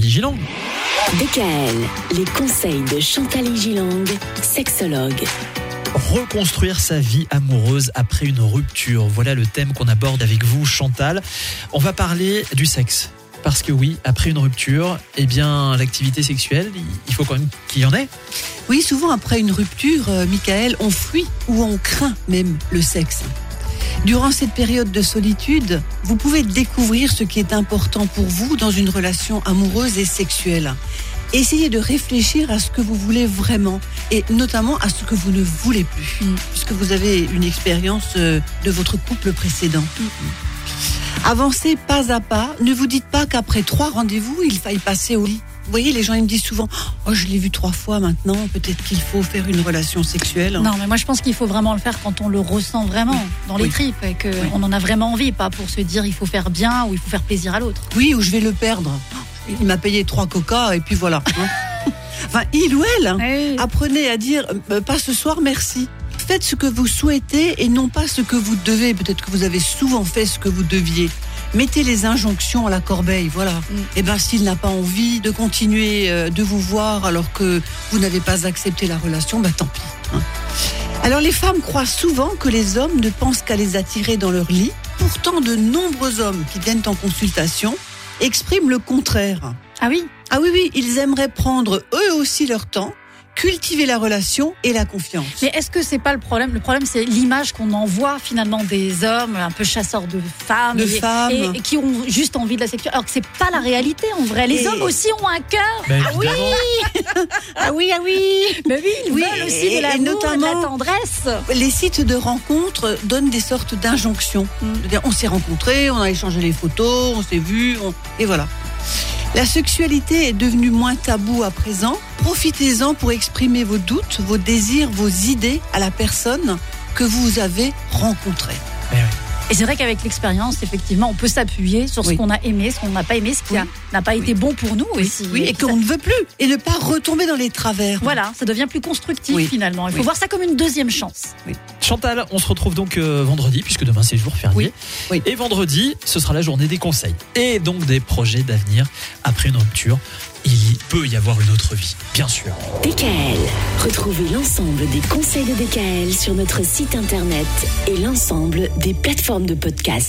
Chantal Gilang. DKL, les conseils de Chantal Gilang, sexologue. Reconstruire sa vie amoureuse après une rupture. Voilà le thème qu'on aborde avec vous, Chantal. On va parler du sexe. Parce que oui, après une rupture, eh bien, l'activité sexuelle, il faut quand même qu'il y en ait. Oui, souvent après une rupture, euh, Michael, on fuit ou on craint même le sexe. Durant cette période de solitude, vous pouvez découvrir ce qui est important pour vous dans une relation amoureuse et sexuelle. Essayez de réfléchir à ce que vous voulez vraiment et notamment à ce que vous ne voulez plus, Mm. puisque vous avez une expérience euh, de votre couple précédent. Avancez pas à pas. Ne vous dites pas qu'après trois rendez-vous, il faille passer au lit. Vous voyez, les gens ils me disent souvent Oh, je l'ai vu trois fois maintenant, peut-être qu'il faut faire une relation sexuelle. Non, mais moi je pense qu'il faut vraiment le faire quand on le ressent vraiment dans les Oui. tripes et qu'on Oui. en a vraiment envie, pas pour se dire il faut faire bien ou il faut faire plaisir à l'autre. Oui, ou je vais le perdre. Il m'a payé trois coca et puis voilà. hein. enfin, il ou elle, hein, apprenez à dire euh, pas ce soir, merci. Faites ce que vous souhaitez et non pas ce que vous devez. Peut-être que vous avez souvent fait ce que vous deviez. Mettez les injonctions à la corbeille, voilà. Et ben s'il n'a pas envie de continuer euh, de vous voir alors que vous n'avez pas accepté la relation, bah tant pis. hein. Alors les femmes croient souvent que les hommes ne pensent qu'à les attirer dans leur lit. Pourtant, de nombreux hommes qui viennent en consultation expriment le contraire. Ah oui? Ah oui, oui, ils aimeraient prendre eux aussi leur temps, cultiver la relation et la confiance. Mais est-ce que c'est pas le problème? Le problème, c'est l'image qu'on envoie finalement des hommes un peu chasseurs de femmes, De et, femmes. et- et qui ont juste envie de la sexualité, alors que c'est pas la réalité en vrai. Les Et- hommes aussi ont un cœur. Ben, ah oui, Ah oui, ah oui mais oui, ils Oui, veulent aussi de l'amour, et de la tendresse. Les sites de rencontres donnent des sortes d'injonctions. C'est-à-dire, On s'est rencontrés, on a échangé les photos, on s'est vus, on- et voilà. La sexualité est devenue moins tabou à présent. Profitez-en pour exprimer vos doutes, vos désirs, vos idées à la personne que vous avez rencontrée. Et c'est vrai qu'avec l'expérience, effectivement, on peut s'appuyer sur ce Oui. qu'on a aimé, ce qu'on n'a pas aimé, ce qui Oui. n'a pas été bon pour nous aussi. Oui, et qu'on ne veut plus. Et ne pas retomber dans les travers. Voilà, ça devient plus constructif Oui. finalement. Il faut Oui. voir ça comme une deuxième chance. Chantal, on se retrouve donc euh, vendredi, puisque demain c'est jour férié. Oui, oui. Et vendredi, ce sera la journée des conseils. Et donc des projets d'avenir après une rupture. Il peut y avoir une autre vie, bien sûr. DKL. Retrouvez l'ensemble des conseils de DKL sur notre site internet et l'ensemble des plateformes de podcast.